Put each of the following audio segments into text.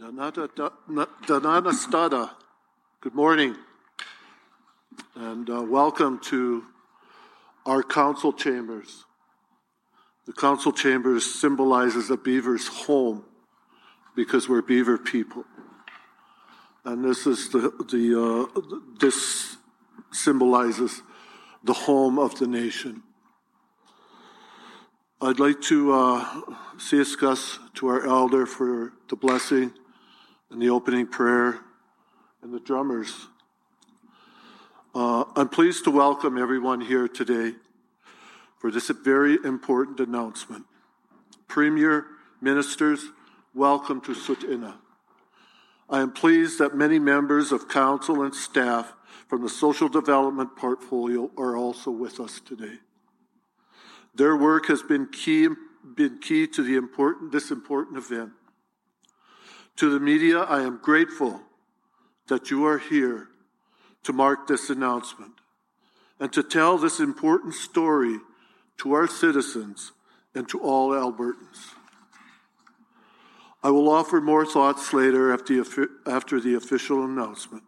Danana Stada, good morning, and uh, welcome to our council chambers. The council chambers symbolizes a beaver's home because we're beaver people. And this is the uh, this symbolizes the home of the nation. I'd like to uh, say to our elder for the blessing and the opening prayer and the drummers. Uh, I'm pleased to welcome everyone here today for this very important announcement. Premier, ministers, welcome to Tsuut'ina. I am pleased that many members of council and staff from the social development portfolio are also with us today. Their work has been key been key to the important, this important event. To the media, I am grateful that you are here to mark this announcement and to tell this important story to our citizens and to all Albertans. I will offer more thoughts later after the official announcement,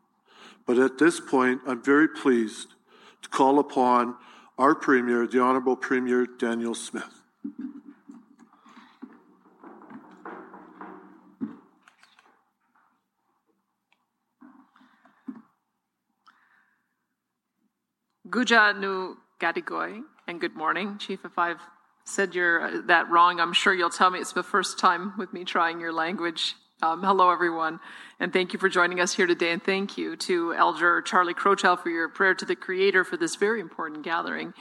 but at this point, I'm very pleased to call upon our Premier, the Honorable Premier Danielle Smith. Guja nu Gadigoy, and good morning, Chief. If I've said you're uh, that wrong, I'm sure you'll tell me. It's the first time with me trying your language. Um, hello, everyone, and thank you for joining us here today, and thank you to Elder Charlie Crowchild for your prayer to the Creator for this very important gathering.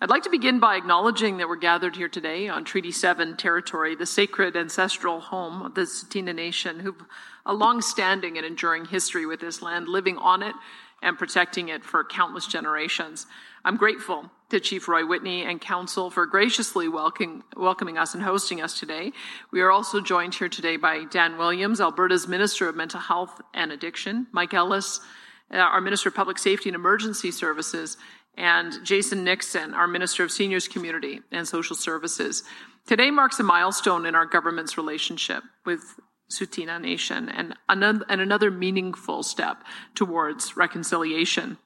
I'd like to begin by acknowledging that we're gathered here today on Treaty 7 territory, the sacred ancestral home of the Tsuut'ina Nation, who've a long-standing and enduring history with this land, living on it and protecting it for countless generations. I'm grateful to Chief Roy Whitney and council for graciously welcoming us and hosting us today. We are also joined here today by Dan Williams, Alberta's Minister of Mental Health and Addiction, Mike Ellis, uh, our Minister of Public Safety and Emergency Services, and Jason Nixon, our Minister of Seniors, Community and Social Services. Today marks a milestone in our government's relationship with Tsuut'ina Nation and another meaningful step towards reconciliation.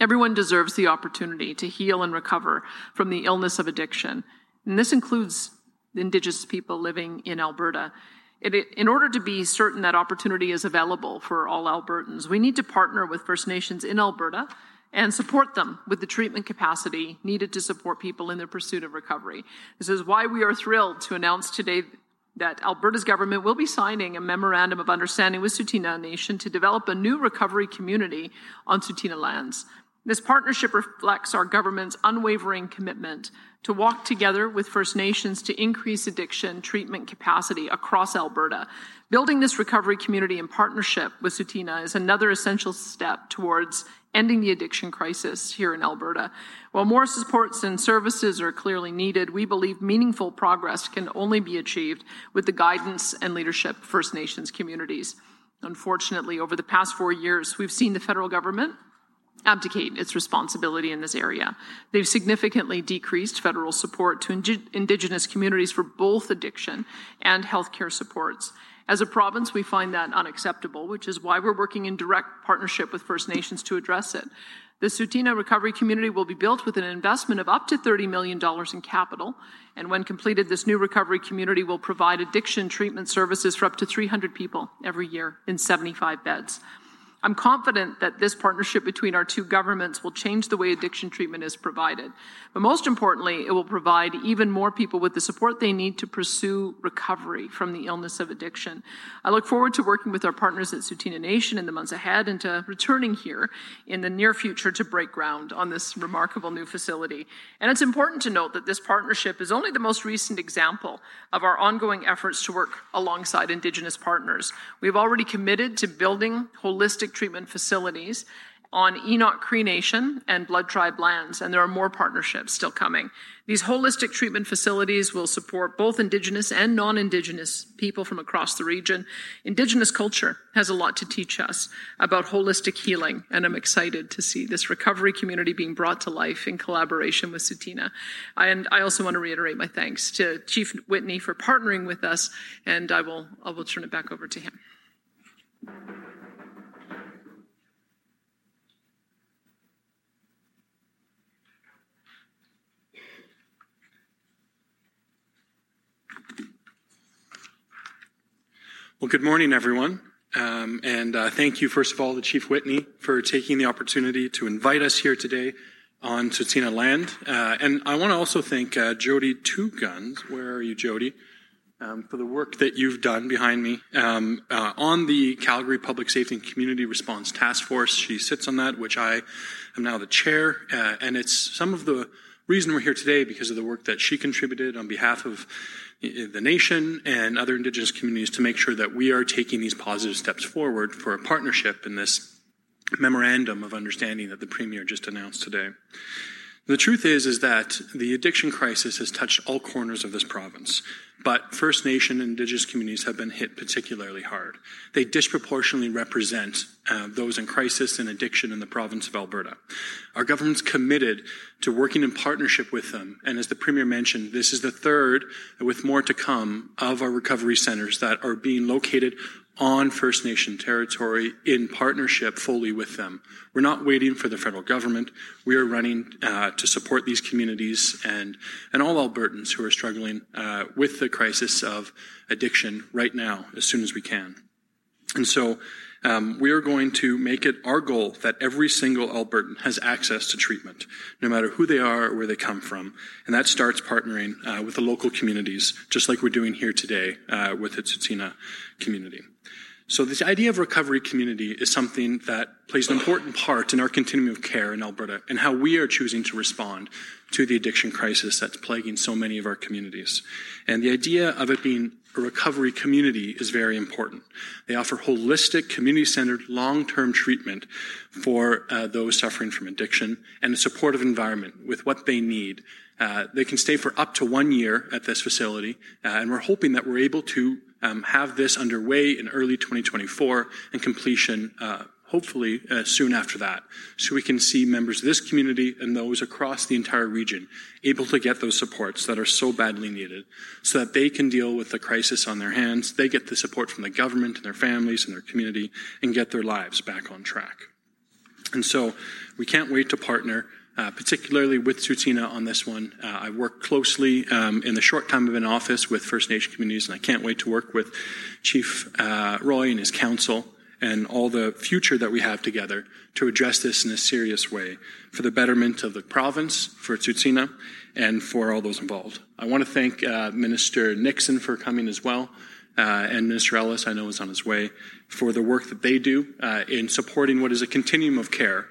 Everyone deserves the opportunity to heal and recover from the illness of addiction, and this includes Indigenous people living in Alberta. In order to be certain that opportunity is available for all Albertans, we need to partner with First Nations in Alberta and support them with the treatment capacity needed to support people in their pursuit of recovery. This is why we are thrilled to announce today that Alberta's government will be signing a memorandum of understanding with Tsuut'ina Nation to develop a new recovery community on Tsuut'ina lands. This partnership reflects our government's unwavering commitment to walk together with First Nations to increase addiction treatment capacity across Alberta. Building this recovery community in partnership with Tsuut'ina is another essential step towards ending the addiction crisis here in Alberta. While more supports and services are clearly needed, we believe meaningful progress can only be achieved with the guidance and leadership of First Nations communities. Unfortunately, over the past four years, we've seen the federal government abdicate its responsibility in this area. They've significantly decreased federal support to Indigenous communities for both addiction and healthcare supports. As a province, we find that unacceptable, which is why we're working in direct partnership with First Nations to address it. The Tsuut'ina recovery community will be built with an investment of up to 30 million dollars in capital, and when completed, this new recovery community will provide addiction treatment services for up to 300 people every year in 75 beds. I'm confident that this partnership between our two governments will change the way addiction treatment is provided. But most importantly, it will provide even more people with the support they need to pursue recovery from the illness of addiction. I look forward to working with our partners at Tsuut'ina Nation in the months ahead and to returning here in the near future to break ground on this remarkable new facility. And it's important to note that this partnership is only the most recent example of our ongoing efforts to work alongside Indigenous partners. We've already committed to building holistic treatment facilities on Enoch Cree Nation and Blood Tribe lands, and there are more partnerships still coming. These holistic treatment facilities will support both Indigenous and non Indigenous people from across the region. Indigenous culture has a lot to teach us about holistic healing, and I'm excited to see this recovery community being brought to life in collaboration with Tsuut'ina. And I also want to reiterate my thanks to Chief Whitney for partnering with us, and I will, I will turn it back over to him. Well, good morning, everyone. Um, and uh, thank you, first of all, to Chief Whitney for taking the opportunity to invite us here today on Tsuut'ina land. Uh, and I want to also thank uh, Jody Two Guns. Where are you, Jody? Um, for the work that you've done behind me um, uh, on the Calgary Public Safety and Community Response Task Force. She sits on that, which I am now the chair. Uh, and it's some of the reason we're here today because of the work that she contributed on behalf of the nation and other Indigenous communities to make sure that we are taking these positive steps forward for a partnership in this memorandum of understanding that the Premier just announced today. The truth is, is that the addiction crisis has touched all corners of this province, but First Nation and Indigenous communities have been hit particularly hard. They disproportionately represent uh, those in crisis and addiction in the province of Alberta. Our government's committed to working in partnership with them, and as the Premier mentioned, this is the third, with more to come, of our recovery centers that are being located on First Nation territory in partnership fully with them. We're not waiting for the federal government. We are running uh, to support these communities and, and all Albertans who are struggling uh, with the crisis of addiction right now as soon as we can. And so um, we are going to make it our goal that every single Albertan has access to treatment, no matter who they are or where they come from. And that starts partnering uh, with the local communities, just like we're doing here today uh, with the Tsuut'ina community. So this idea of recovery community is something that plays an important part in our continuum of care in Alberta and how we are choosing to respond to the addiction crisis that's plaguing so many of our communities. And the idea of it being a recovery community is very important. They offer holistic, community-centered, long-term treatment for uh, those suffering from addiction and a supportive environment with what they need. Uh, they can stay for up to one year at this facility, uh, and we're hoping that we're able to um, have this underway in early 2024 and completion uh, hopefully uh, soon after that, so we can see members of this community and those across the entire region able to get those supports that are so badly needed so that they can deal with the crisis on their hands, they get the support from the government and their families and their community, and get their lives back on track. And so we can't wait to partner uh, particularly with Tsuut'ina on this one. Uh, I work closely um, in the short time I've been in office with First Nation communities, and I can't wait to work with Chief uh, Roy and his council and all the future that we have together to address this in a serious way for the betterment of the province, for Tsuut'ina, and for all those involved. I want to thank uh, Minister Nixon for coming as well. Uh, and Minister Ellis, I know, is on his way for the work that they do uh, in supporting what is a continuum of care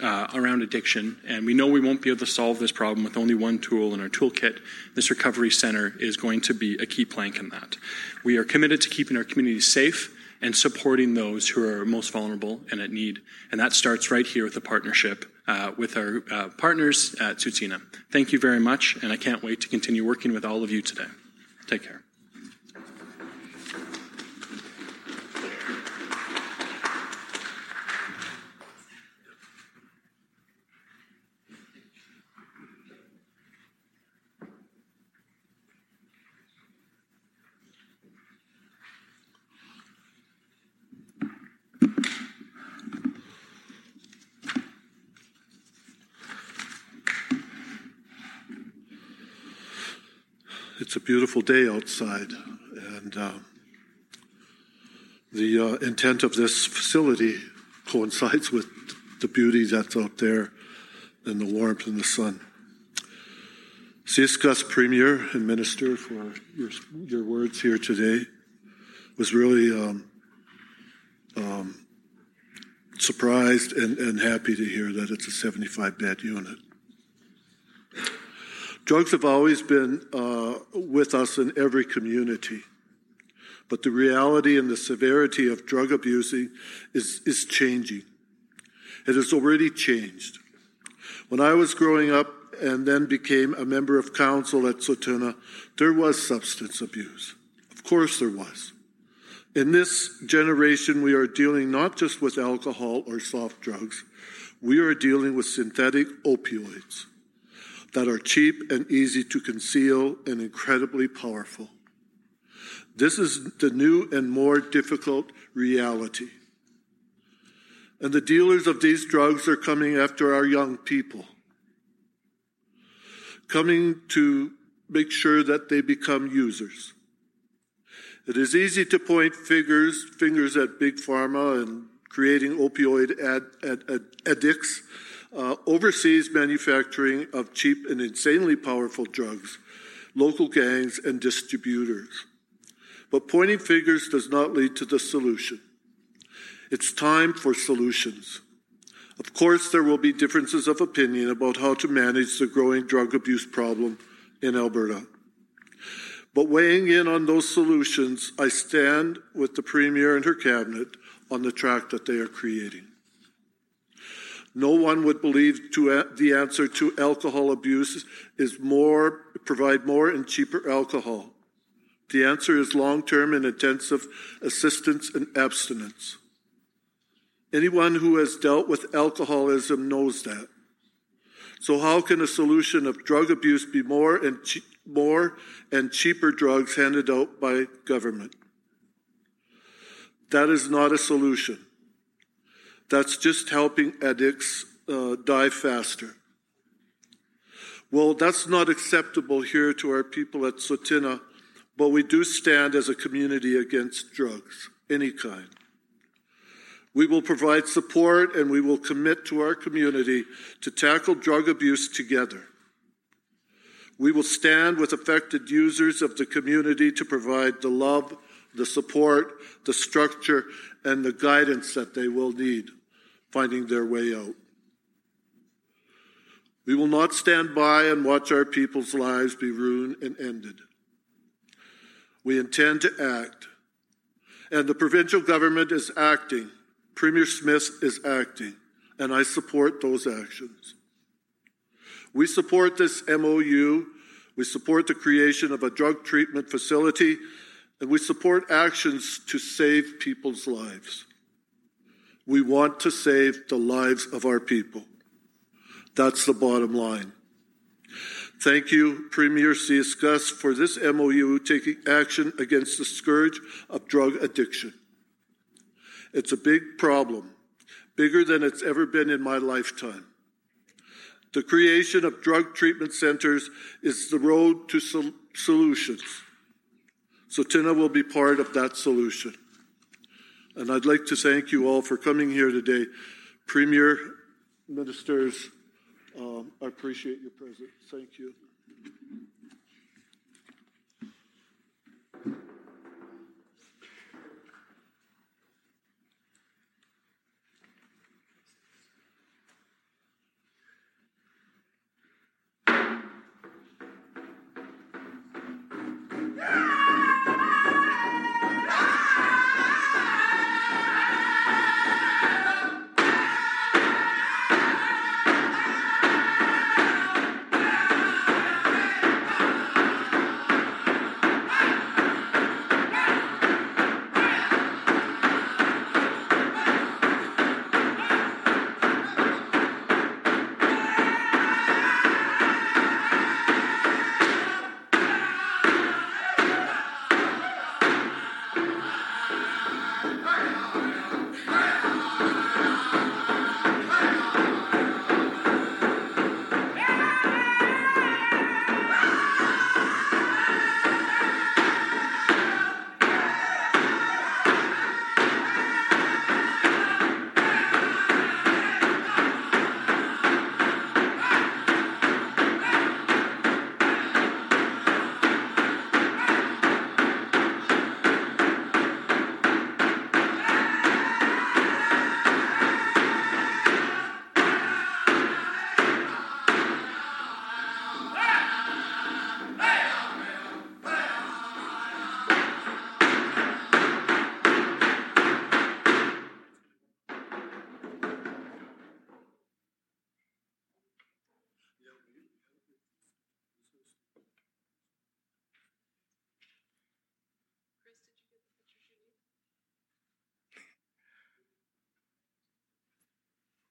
uh, around addiction, and we know we won't be able to solve this problem with only one tool in our toolkit. This recovery center is going to be a key plank in that. We are committed to keeping our communities safe and supporting those who are most vulnerable and at need, and that starts right here with the partnership uh, with our uh, partners at Tsuut'ina. Thank you very much, and I can't wait to continue working with all of you today. Take care. It's a beautiful day outside, and uh, the uh, intent of this facility coincides with the beauty that's out there and the warmth and the sun. Siaskus Premier and Minister for your, your words here today was really um, um, surprised and, and happy to hear that it's a 75 bed unit. Drugs have always been uh, with us in every community, but the reality and the severity of drug abusing is, is changing. It has already changed. When I was growing up and then became a member of council at Tsuut'ina, there was substance abuse. Of course, there was. In this generation, we are dealing not just with alcohol or soft drugs, we are dealing with synthetic opioids that are cheap and easy to conceal and incredibly powerful. This is the new and more difficult reality. And the dealers of these drugs are coming after our young people, coming to make sure that they become users. It is easy to point fingers, fingers at big pharma and creating opioid ad, ad, ad, addicts, uh, overseas manufacturing of cheap and insanely powerful drugs, local gangs, and distributors. But pointing fingers does not lead to the solution. It's time for solutions. Of course, there will be differences of opinion about how to manage the growing drug abuse problem in Alberta. But weighing in on those solutions, I stand with the Premier and her cabinet on the track that they are creating. No one would believe to the answer to alcohol abuse is more provide more and cheaper alcohol. The answer is long-term and intensive assistance and abstinence. Anyone who has dealt with alcoholism knows that. So how can a solution of drug abuse be more and che- more and cheaper drugs handed out by government? That is not a solution. That's just helping addicts uh, die faster. Well, that's not acceptable here to our people at Tsuut'ina, but we do stand as a community against drugs, any kind. We will provide support and we will commit to our community to tackle drug abuse together. We will stand with affected users of the community to provide the love, the support, the structure, and the guidance that they will need finding their way out. We will not stand by and watch our people's lives be ruined and ended. We intend to act, and the provincial government is acting Premier Smith is acting, and I support those actions. We support this MOU. We support the creation of a drug treatment facility, and we support actions to save people's lives. We want to save the lives of our people. That's the bottom line. Thank you, Premier Ciaskus, for this MOU taking action against the scourge of drug addiction. It's a big problem, bigger than it's ever been in my lifetime. The creation of drug treatment centers is the road to sol- solutions. Tsuut'ina will be part of that solution. And I'd like to thank you all for coming here today. Premier, ministers, um, I appreciate your presence. Thank you.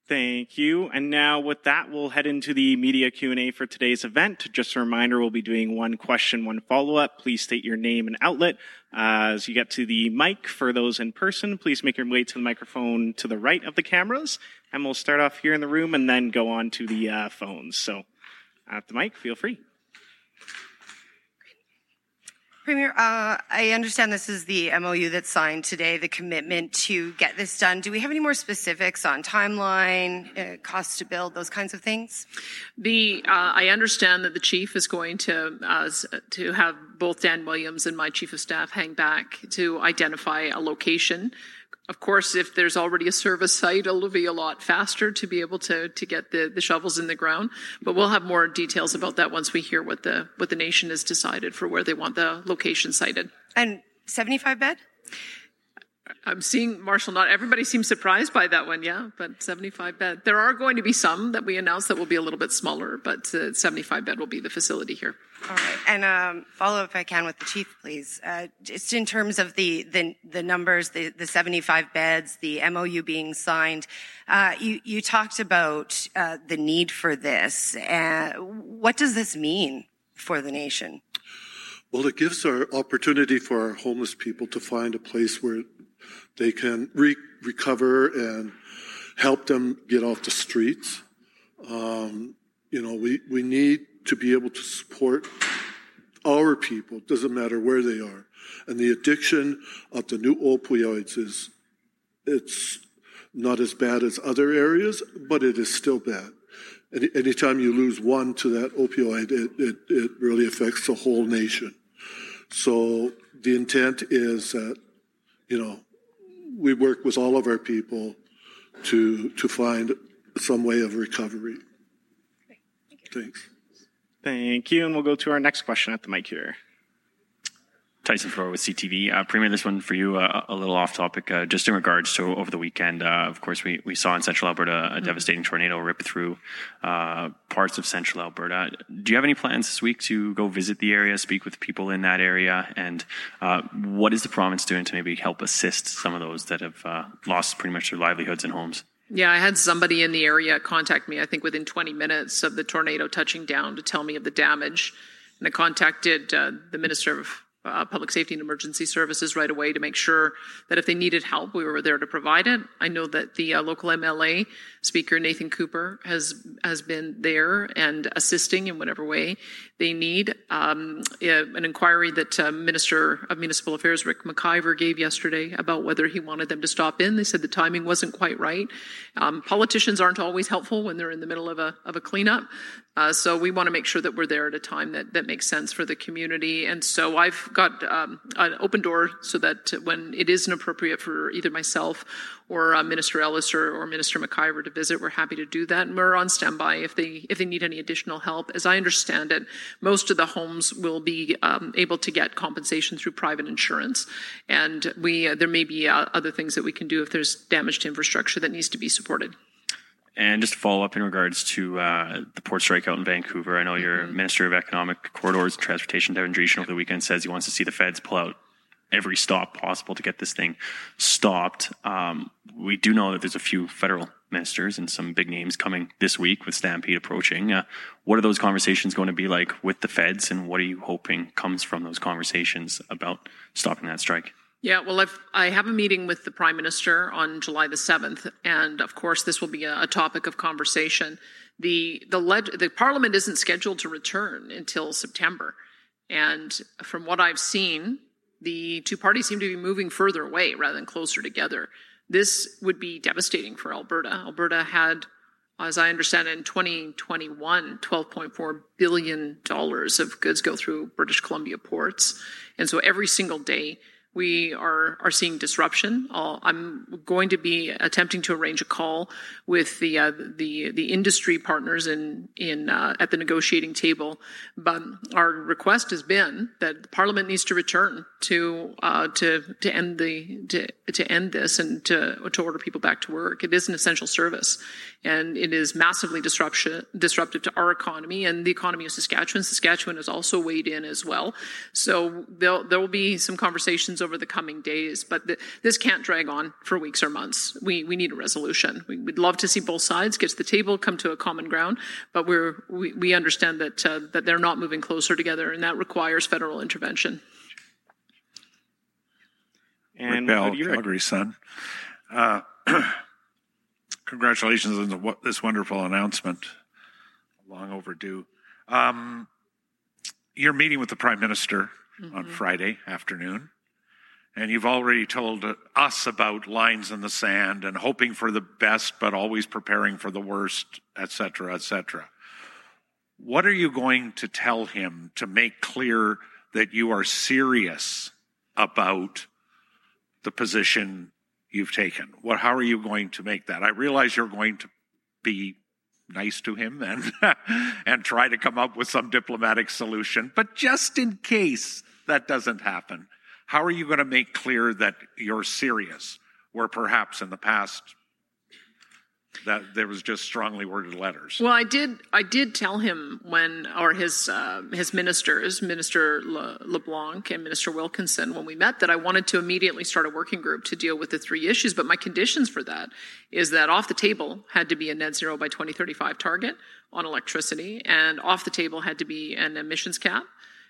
Thank you. And now with that, we'll head into the media Q&A for today's event. Just a reminder, we'll be doing one question, one follow-up. Please state your name and outlet. Uh, as you get to the mic for those in person, please make your way to the microphone to the right of the cameras. And we'll start off here in the room and then go on to the uh, phones. So at the mic, feel free. Premier, uh, I understand this is the MOU that's signed today, the commitment to get this done. Do we have any more specifics on timeline, uh, cost to build, those kinds of things? The uh, I understand that the chief is going to uh, to have both Dan Williams and my chief of staff hang back to identify a location of course, if there's already a service site, it'll be a lot faster to be able to, to get the, the shovels in the ground. But we'll have more details about that once we hear what the, what the nation has decided for where they want the location sited. And 75 bed? I'm seeing Marshall. Not everybody seems surprised by that one, yeah. But 75 bed. There are going to be some that we announced that will be a little bit smaller, but uh, 75 bed will be the facility here. All right, and um, follow up if I can with the chief, please. Uh, just in terms of the the, the numbers, the, the 75 beds, the MOU being signed. Uh, you you talked about uh, the need for this. Uh, what does this mean for the nation? Well, it gives our opportunity for our homeless people to find a place where they can re- recover and help them get off the streets. Um, you know, we, we need to be able to support our people, doesn't matter where they are. And the addiction of the new opioids is, it's not as bad as other areas, but it is still bad. Any, anytime you lose one to that opioid, it, it, it really affects the whole nation. So the intent is that, you know, we work with all of our people to to find some way of recovery. Thanks. Thank you. And we'll go to our next question at the mic here. Tyson Fedora with CTV. Uh, Premier, this one for you, uh, a little off topic, uh, just in regards to over the weekend. Uh, of course, we, we saw in central Alberta a mm-hmm. devastating tornado rip through uh, parts of central Alberta. Do you have any plans this week to go visit the area, speak with people in that area? And uh, what is the province doing to maybe help assist some of those that have lost pretty much their livelihoods and homes? Yeah, I had somebody in the area contact me, I think within 20 minutes of the tornado touching down to tell me of the damage. And I contacted uh, the Minister of uh, public safety and emergency services right away to make sure that if they needed help, we were there to provide it. I know that the uh, local MLA speaker Nathan Cooper has has been there and assisting in whatever way they need. Um, an inquiry that uh, Minister of Municipal Affairs Rick McIver gave yesterday about whether he wanted them to stop in. They said the timing wasn't quite right. Um, politicians aren't always helpful when they're in the middle of a of a cleanup. Uh, so we want to make sure that we're there at a time that, that makes sense for the community. And so I've got um, an open door so that when it isn't appropriate for either myself or uh, Minister Ellis or, or, Minister McIver to visit, we're happy to do that. And we're on standby if they if they need any additional help. As I understand it, most of the homes will be um, able to get compensation through private insurance, and we uh, there may be uh, other things that we can do if there's damage to infrastructure that needs to be supported. And just to follow up in regards to uh, the port strike out in Vancouver, I know your mm-hmm. Minister of Economic Corridors and Transportation, Devin Dreeshen, over the weekend says he wants to see the feds pull out every stop possible to get this thing stopped. Um, we do know that there's a few federal ministers and some big names coming this week with Stampede approaching. Uh, what are those conversations going to be like with the feds, and what are you hoping comes from those conversations about stopping that strike? Yeah, well, I've, I have a meeting with the Prime Minister on July the 7th, and of course, this will be a, a topic of conversation. The, the, leg, the Parliament isn't scheduled to return until September. And from what I've seen, the two parties seem to be moving further away rather than closer together. This would be devastating for Alberta. Alberta had, as I understand in 2021, $12.4 billion of goods go through British Columbia ports. And so every single day, we are, are seeing disruption. i am going to be attempting to arrange a call with the uh, the the industry partners in in uh, at the negotiating table. But our request has been that Parliament needs to return to uh, to to end the to, to end this and to to order people back to work. It is an essential service, and it is massively disruption disruptive to our economy and the economy of Saskatchewan. Saskatchewan has also weighed in as well. So there there will be some conversations over the coming days. But th- this can't drag on for weeks or months. We, we need a resolution. We, would love to see both sides get to the table, come to a common ground, but we're, we, we understand that, uh, that they're not moving closer together, and that requires federal intervention. And Bell, Calgary Sun. Uh, congratulations on this wonderful announcement. Long overdue. Um, you're meeting with the Prime Minister mm-hmm. on Friday afternoon, and you've already told us about lines in the sand and hoping for the best, but always preparing for the worst, et cetera, et cetera. What are you going to tell him to make clear that you are serious about the position you've taken? What, how are you going to make that? I realize you're going to be nice to him and and try to come up with some diplomatic solution. But just in case that doesn't happen, how are you going to make clear that you're serious? Where perhaps in the past that there was just strongly worded letters. Well, I did. I did tell him when, or his uh, his ministers, Minister Le, LeBlanc and Minister Wilkinson, when we met, that I wanted to immediately start a working group to deal with the three issues. But my conditions for that is that off the table had to be a net zero by 2035 target on electricity, and off the table had to be an emissions cap.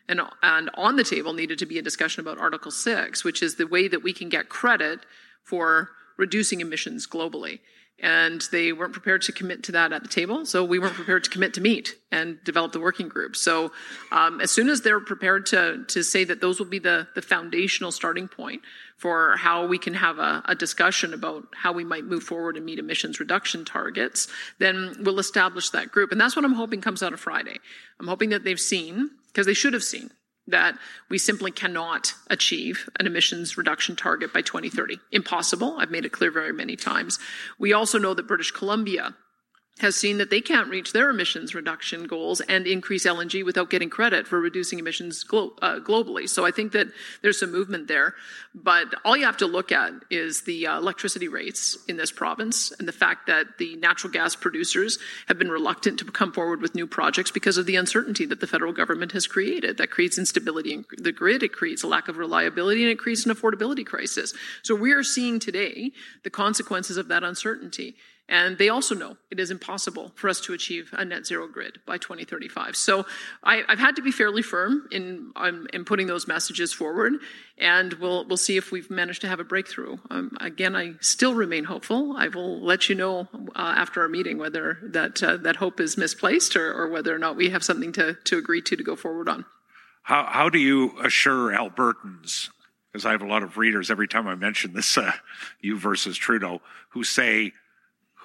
And, and on the table needed to be a discussion about Article 6, which is the way that we can get credit for reducing emissions globally and they weren't prepared to commit to that at the table. So we weren't prepared to commit to meet and develop the working group. So um, as soon as they're prepared to to say that those will be the the foundational starting point for how we can have a, a discussion about how we might move forward and meet emissions reduction targets, then we'll establish that group. And that's what I'm hoping comes out of Friday. I'm hoping that they've seen because they should have seen that we simply cannot achieve an emissions reduction target by 2030. Impossible. I've made it clear very many times. We also know that British Columbia has seen that they can't reach their emissions reduction goals and increase LNG without getting credit for reducing emissions glo- uh, globally. So I think that there's some movement there. But all you have to look at is the uh, electricity rates in this province and the fact that the natural gas producers have been reluctant to come forward with new projects because of the uncertainty that the federal government has created. That creates instability in the grid, it creates a lack of reliability, and it creates an affordability crisis. So we are seeing today the consequences of that uncertainty. And they also know it is impossible for us to achieve a net zero grid by 2035. So I, have had to be fairly firm in, um, in putting those messages forward, and we'll, we'll see if we've managed to have a breakthrough. Um, again, I still remain hopeful. I will let you know uh, after our meeting whether that, uh, that hope is misplaced or, or whether or not we have something to, to agree to to go forward on. How, how do you assure Albertans because I have a lot of readers every time I mention this, uh, you versus Trudeau, who say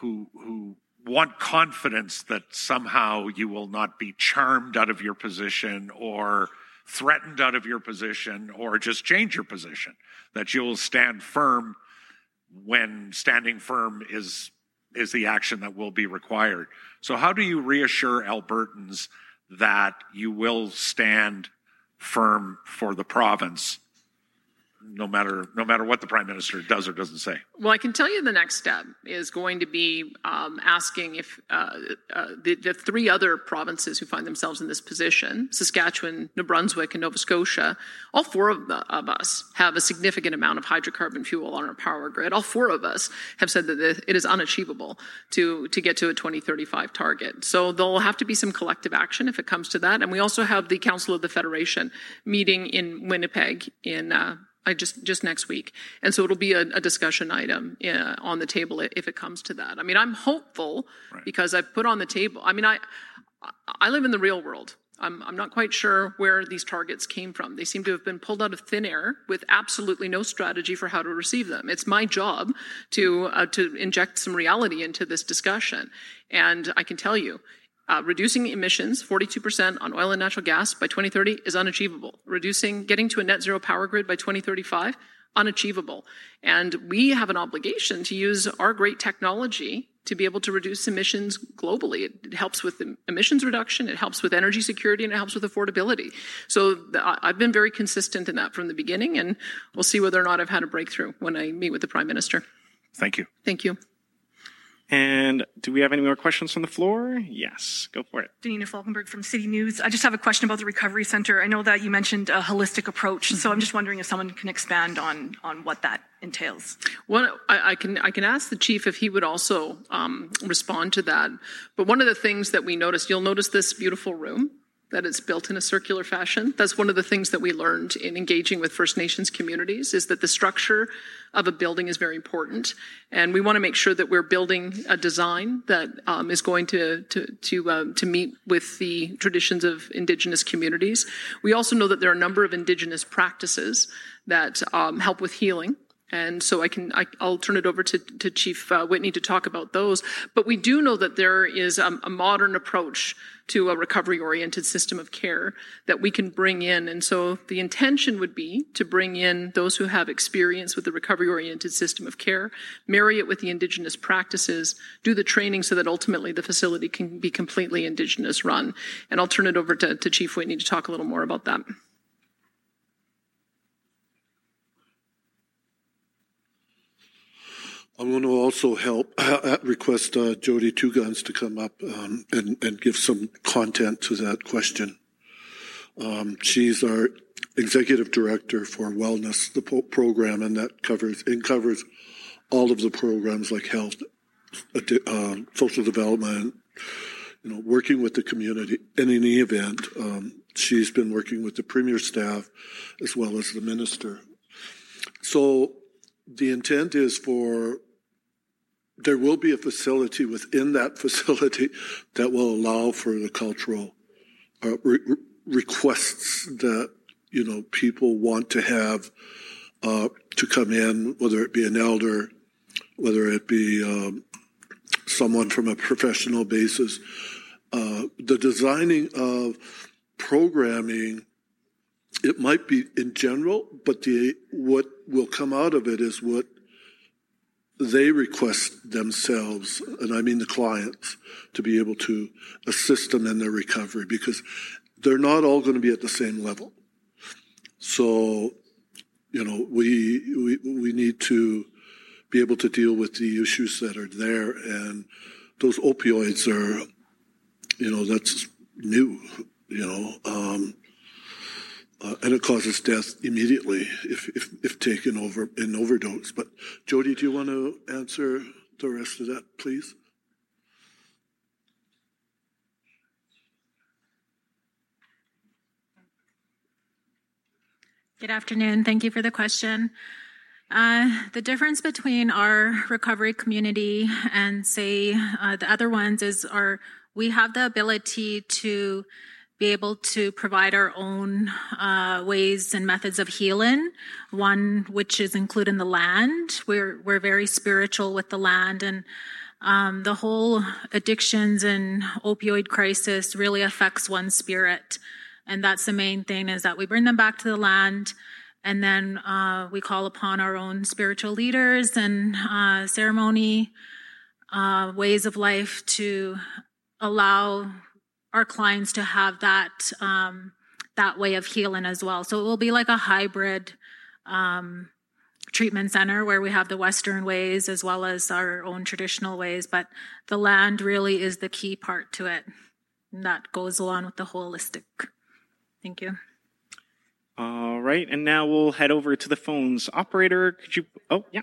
who who want confidence that somehow you will not be charmed out of your position or threatened out of your position or just change your position. That you'll stand firm when standing firm is is the action that will be required. So how do you reassure albertans that you will stand firm for the province no matter no matter what the prime minister does or doesn't say. Well, I can tell you the next step is going to be um, asking if uh, uh, the, the, three other provinces who find themselves in this position, Saskatchewan, New Brunswick, and Nova Scotia, all four of, the, of us have a significant amount of hydrocarbon fuel on our power grid. All four of us have said that it is unachievable to to get to a 2035 target. So there'll have to be some collective action if it comes to that. And we also have the Council of the Federation meeting in Winnipeg in. Uh, I just just next week, and so it'll be a, a discussion item uh, on the table if it comes to that. I mean, I'm hopeful right. because I've put on the table. I mean, I I live in the real world. I'm, I'm not quite sure where these targets came from. They seem to have been pulled out of thin air with absolutely no strategy for how to receive them. It's my job to uh, to inject some reality into this discussion, and I can tell you, uh, reducing emissions 42% on oil and natural gas by 2030 is unachievable. Reducing, getting to a net zero power grid by 2035, unachievable. And we have an obligation to use our great technology to be able to reduce emissions globally. It, helps with emissions reduction, it helps with energy security, and it helps with affordability. So I've been very consistent in that from the beginning, and we'll see whether or not I've had a breakthrough when I meet with the Prime Minister. Thank you. Thank you. And do we have any more questions from the floor? Yes, go for it. Danina Falkenberg from City News. I just have a question about the Recovery Center. I know that you mentioned a holistic approach, so I'm just wondering if someone can expand on, on what that entails. Well, I, I can I can ask the chief if he would also um, respond to that. But one of the things that we noticed, you'll notice this beautiful room that it's built in a circular fashion. That's one of the things that we learned in engaging with First Nations communities is that the structure of a building is very important, and we want to make sure that we're building a design that um, is going to to to um, to meet with the traditions of Indigenous communities. We also know that there are a number of Indigenous practices that um, help with healing and so I can, I, will turn it over to, to Chief uh, Whitney to talk about those. But we do know that there is a, a modern approach to a recovery oriented system of care that we can bring in. And so the intention would be to bring in those who have experience with the recovery oriented system of care, marry it with the indigenous practices, do the training so that ultimately the facility can be completely indigenous run. And I'll turn it over to, to Chief Whitney to talk a little more about that. I'm going to also help uh, request uh, Jody Two Guns to come up um, and, and give some content to that question. Um, she's our executive director for wellness, the po- program, and that covers it covers all of the programs like health, uh, social development, you know, working with the community. And In any event, um, she's been working with the premier staff as well as the minister. So the intent is for there will be a facility within that facility that will allow for the cultural uh, re- requests that you know people want to have uh, to come in, whether it be an elder, whether it be um, someone from a professional basis. Uh, the designing of programming, it might be in general, but the what will come out of it is what they request themselves, and I mean the clients, to be able to assist them in their recovery because they're not all going to be at the same level. So, you know, we, we, we need to be able to deal with the issues that are there. And those opioids are, you know, that's new, you know. Um, uh, and it causes death immediately if, if, if taken over in overdose. But Jody, do you want to answer the rest of that, please? Good afternoon. Thank you for the question. Uh, the difference between our recovery community and, say, uh, the other ones is our we have the ability to be able to provide our own uh, ways and methods of healing. One which is including the land. We're we're very spiritual with the land, and um, the whole addictions and opioid crisis really affects one's spirit. And that's the main thing is that we bring them back to the land, and then uh, we call upon our own spiritual leaders and uh, ceremony uh, ways of life to allow our clients to have that um, that way of healing as well. So it will be like a hybrid um, treatment center where we have the Western ways as well as our own traditional ways. But the land really is the key part to it. And that goes along with the holistic. Thank you. All right, and now we'll head over to the phones. Operator, could you? Oh, yeah.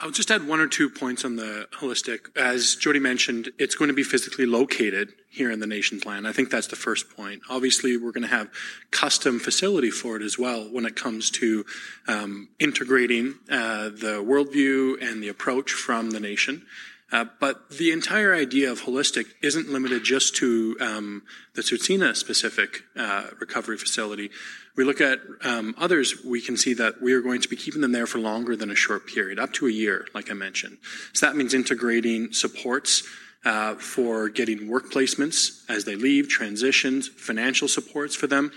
I'll just add one or two points on the holistic. As Jody mentioned, it's going to be physically located here in the nation's land. I think that's the first point. Obviously, we're going to have custom facility for it as well when it comes to um, integrating uh, the worldview and the approach from the nation. Uh, but the entire idea of holistic isn't limited just to um, the Tsuut'ina specific uh, recovery facility. We look at um, others, we can see that we are going to be keeping them there for longer than a short period, up to a year, like I mentioned. So that means integrating supports uh, for getting work placements as they leave, transitions, financial supports for them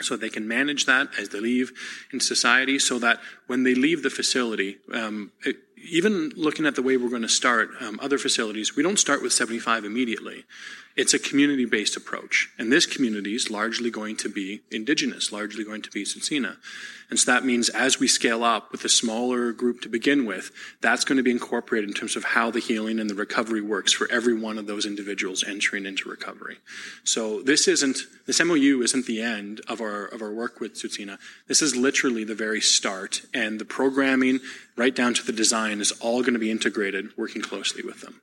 so they can manage that as they leave in society so that when they leave the facility, um, it, even looking at the way we're going to start um, other facilities, we don't start with 75 immediately. It's a community based approach. And this community is largely going to be indigenous, largely going to be Tsuut'ina. And so that means as we scale up with a smaller group to begin with, that's going to be incorporated in terms of how the healing and the recovery works for every one of those individuals entering into recovery. So this isn't, this MOU isn't the end of our, of our work with Tsuut'ina. This is literally the very start. And the programming, right down to the design, is all going to be integrated, working closely with them.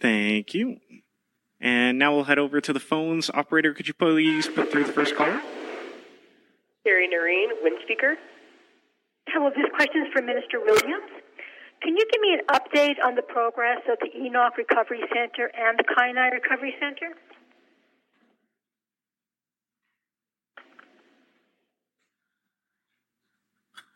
Thank you. And now we'll head over to the phones. Operator, could you please put through the first caller? Carrie Noreen, Windspeaker. Hello, this question is for Minister Williams. Can you give me an update on the progress of the Enoch Recovery Center and the Kainai Recovery Center?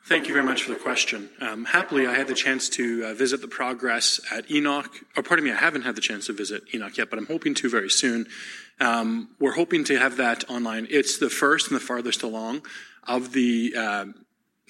Thank you very much for the question. Um, happily, I had the chance to uh, visit the progress at Enoch. Or pardon me, I haven't had the chance to visit Enoch yet, but I'm hoping to very soon. Um, we're hoping to have that online. It's the first and the farthest along of the uh,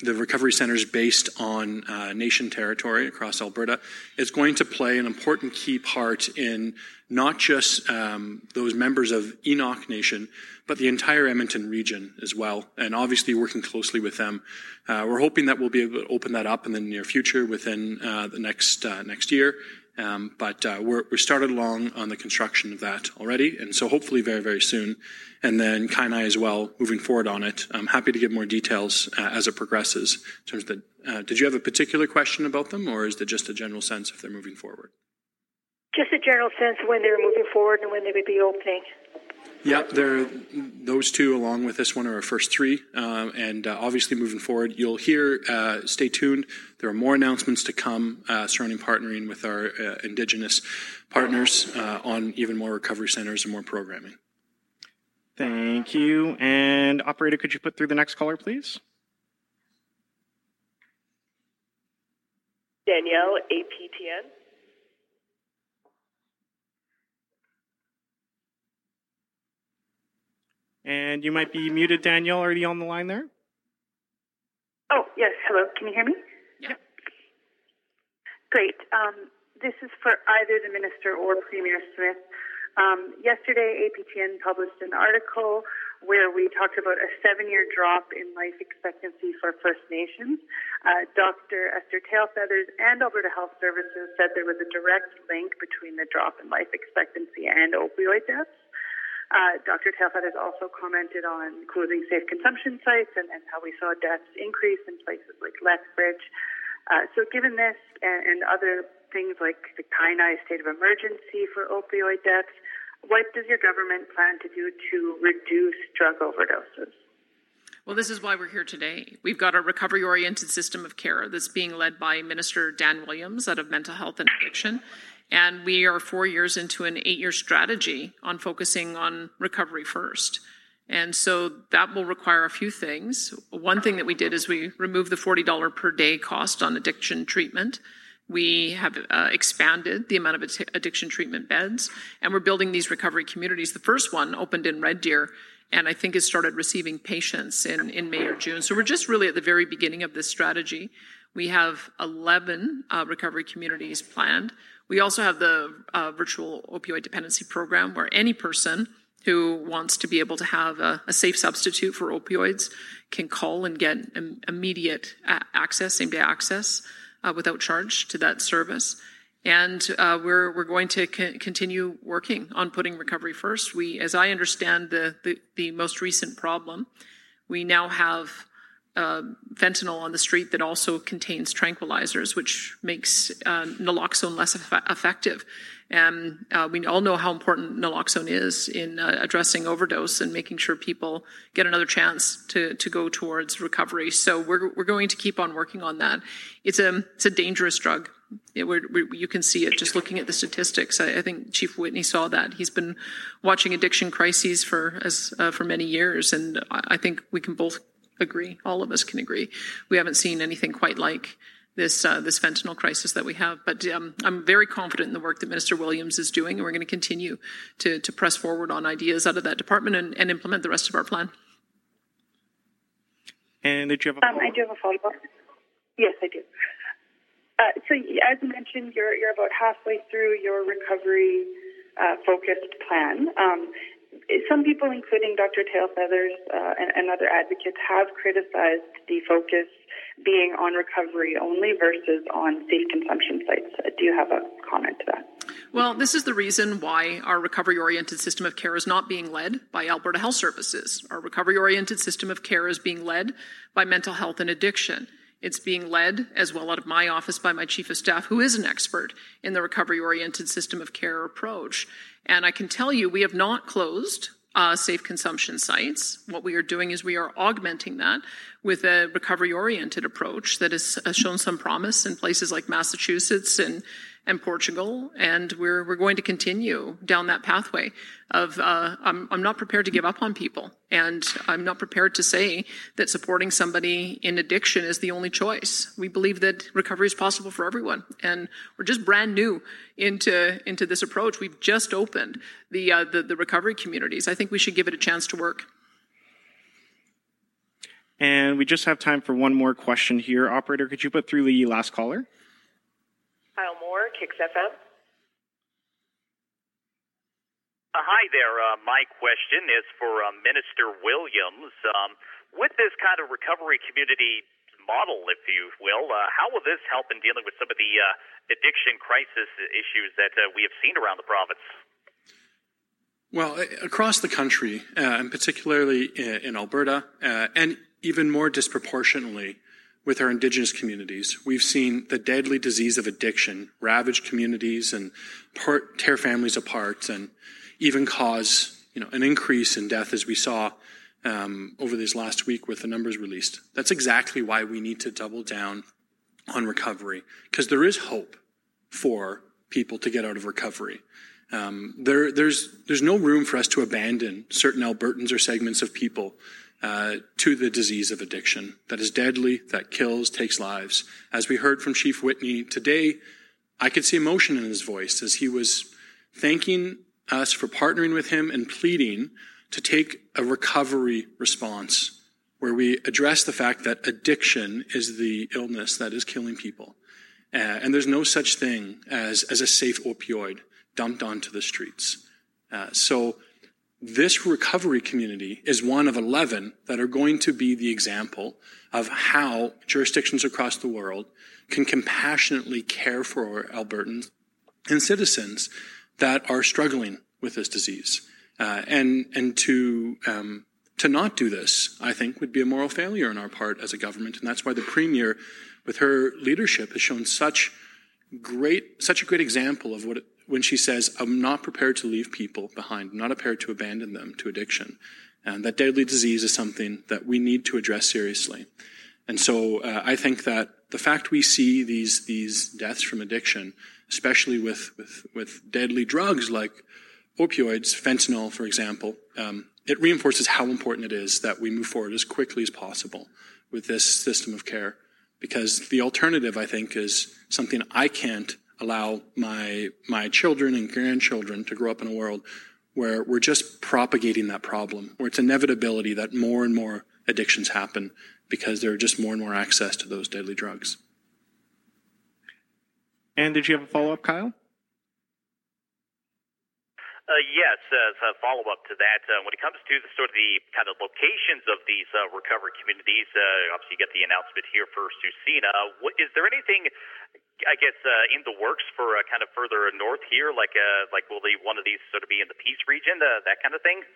the recovery centers based on uh, nation territory across Alberta. It's going to play an important key part in not just um, those members of Enoch Nation, but the entire Edmonton region as well, and obviously working closely with them. Uh, we're hoping that we'll be able to open that up in the near future within uh, the next uh, next year. Um, but uh, we're, we're started along on the construction of that already, and so hopefully very very soon. And then Kainai as well, moving forward on it. I'm happy to give more details uh, as it progresses. In terms of the, uh, did you have a particular question about them, or is it just a general sense if they're moving forward? Just a general sense when they're moving forward and when they would be opening. Yeah, they're, those two, along with this one, are our first three. Uh, and uh, obviously, moving forward, you'll hear, uh, stay tuned. There are more announcements to come uh, surrounding partnering with our uh, Indigenous partners uh, on even more recovery centers and more programming. Thank you. And, operator, could you put through the next caller, please? Danielle, APTN. And you might be muted, Danielle. Are you on the line there? Oh, yes. Hello. Can you hear me? Yeah. Great. Um, this is for either the minister or Premier Smith. Um, yesterday, APTN published an article where we talked about a seven year drop in life expectancy for First Nations. Uh, Dr. Esther Tailfeathers and Alberta Health Services said there was a direct link between the drop in life expectancy and opioid deaths. Uh, Dr. Tailfeathers also commented on closing safe consumption sites and, and, how we saw deaths increase in places like Lethbridge. Uh, so, given this and, and, other things like the Kainai state of emergency for opioid deaths, what does your government plan to do to reduce drug overdoses? Well, this is why we're here today. We've got a recovery oriented system of care that's being led by Minister Dan Williams out of Mental Health and Addiction. And we are four years into an eight year strategy on focusing on recovery first. And so that will require a few things. One thing that we did is we removed the $40 per day cost on addiction treatment. We have uh, expanded the amount of addiction treatment beds, and we're building these recovery communities. The first one opened in Red Deer, and I think has started receiving patients in, in May or June. So we're just really at the very beginning of this strategy. We have 11 uh, recovery communities planned. We also have the uh, virtual opioid dependency program where any person who wants to be able to have a, a safe substitute for opioids can call and get Im- immediate access, same day access, uh, without charge to that service. And uh, we're we're going to co- continue working on putting recovery first. We, as I understand the, the, the most recent problem, we now have uh, fentanyl on the street that also contains tranquilizers, which makes uh, naloxone less eff- effective. And uh, we all know how important naloxone is in uh, addressing overdose and making sure people get another chance to, to go towards recovery. So we're, we're going to keep on working on that. It's a, it's a dangerous drug. It, we're, we're, you can see it just looking at the statistics. I, I, think Chief Whitney saw that. He's been watching addiction crises for as uh, for many years, and I, I think we can both agree. All of us can agree. We haven't seen anything quite like this uh, this fentanyl crisis that we have. But um, I'm very confident in the work that Minister Williams is doing, and we're going to continue to to press forward on ideas out of that department and, and implement the rest of our plan. And did you have a um, I do have a follow up. Yes, I do. Uh, so, as mentioned, you're, you're about halfway through your recovery uh, focused plan. Um, some people, including Dr. Tailfeathers uh, and, and, other advocates, have criticized the focus being on recovery only versus on safe consumption sites. Do you have a comment to that? Well, this is the reason why our recovery oriented system of care is not being led by Alberta Health Services. Our recovery oriented system of care is being led by mental health and addiction. It's being led as well out of my office by my chief of staff, who is an expert in the recovery oriented system of care approach. And I can tell you, we have not closed uh, safe consumption sites. What we are doing is we are augmenting that with a recovery oriented approach that has, shown some promise in places like Massachusetts and and Portugal, and we're we're going to continue down that pathway of uh, I'm I'm not prepared to give up on people, and I'm not prepared to say that supporting somebody in addiction is the only choice. We believe that recovery is possible for everyone, and we're just brand new into into this approach. We've just opened the uh, the, the recovery communities. I think we should give it a chance to work. And we just have time for one more question here. Operator, could you put through the last caller? Kyle Moore, Kicks FM. Uh, hi there. Uh, my question is for uh, Minister Williams. Um, with this kind of recovery community model, if you will, uh, how will this help in dealing with some of the uh, addiction crisis issues that uh, we have seen around the province? Well, across the country, and particularly in Alberta, and even more disproportionately with our indigenous communities. We've seen the deadly disease of addiction ravage communities and part, tear families apart and even cause you know, an increase in death as we saw um, over this last week with the numbers released. That's exactly why we need to double down on recovery because there is hope for people to get out of recovery. Um, there, there's, there's no room for us to abandon certain Albertans or segments of people uh, to the disease of addiction that is deadly, that kills, takes lives. As we heard from Chief Whitney today, I could see emotion in his voice as he was thanking us for partnering with him and pleading to take a recovery response where we address the fact that addiction is the illness that is killing people. Uh, and there's no such thing as, as a safe opioid dumped onto the streets. Uh, so this recovery community is one of 11 that are going to be the example of how jurisdictions across the world can compassionately care for Albertans and citizens that are struggling with this disease. Uh, and and to um, to not do this, I think, would be a moral failure on our part as a government, and that's why the premier, with her leadership, has shown such great such a great example of what it, when she says, I'm not prepared to leave people behind, I'm not prepared to abandon them to addiction. And that deadly disease is something that we need to address seriously. And so uh, I think that the fact we see these, these deaths from addiction, especially with, with, with deadly drugs like opioids, fentanyl, for example, um, it reinforces how important it is that we move forward as quickly as possible with this system of care. Because the alternative, I think, is something I can't allow my my children and grandchildren to grow up in a world where we're just propagating that problem, where it's inevitability that more and more addictions happen because there are just more and more access to those deadly drugs. And did you have a follow up, Kyle? Uh, yes, as a follow up to that, uh, when it comes to the sort of the kind of locations of these uh, recovery communities, uh, obviously you get the announcement here for Tsuut'ina. What, is there anything, I guess, uh, in the works for uh, kind of further north here? Like, like will the, one of these sort of be in the Peace region, that kind of thing?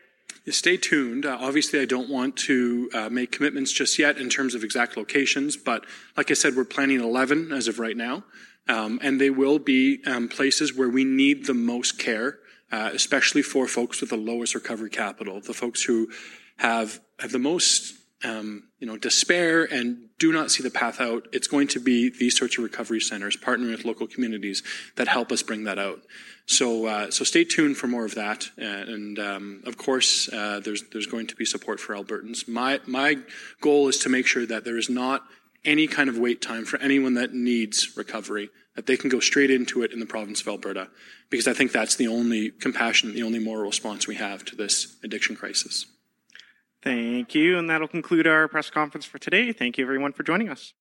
Stay tuned. obviously, I don't want to make commitments just yet in terms of exact locations, but like I said, we're planning 11 as of right now. Um, and they will be um, places where we need the most care uh, especially for folks with the lowest recovery capital, the folks who have have the most um, you know despair and do not see the path out. It's going to be these sorts of recovery centers partnering with local communities that help us bring that out. So uh, so stay tuned for more of that, and um, of course uh, there's there's going to be support for Albertans. My my goal is to make sure that there is not any kind of wait time for anyone that needs recovery, that they can go straight into it in the province of Alberta, because I think that's the only compassion, the only moral response we have to this addiction crisis. Thank you, and that'll conclude our press conference for today. Thank you, everyone, for joining us.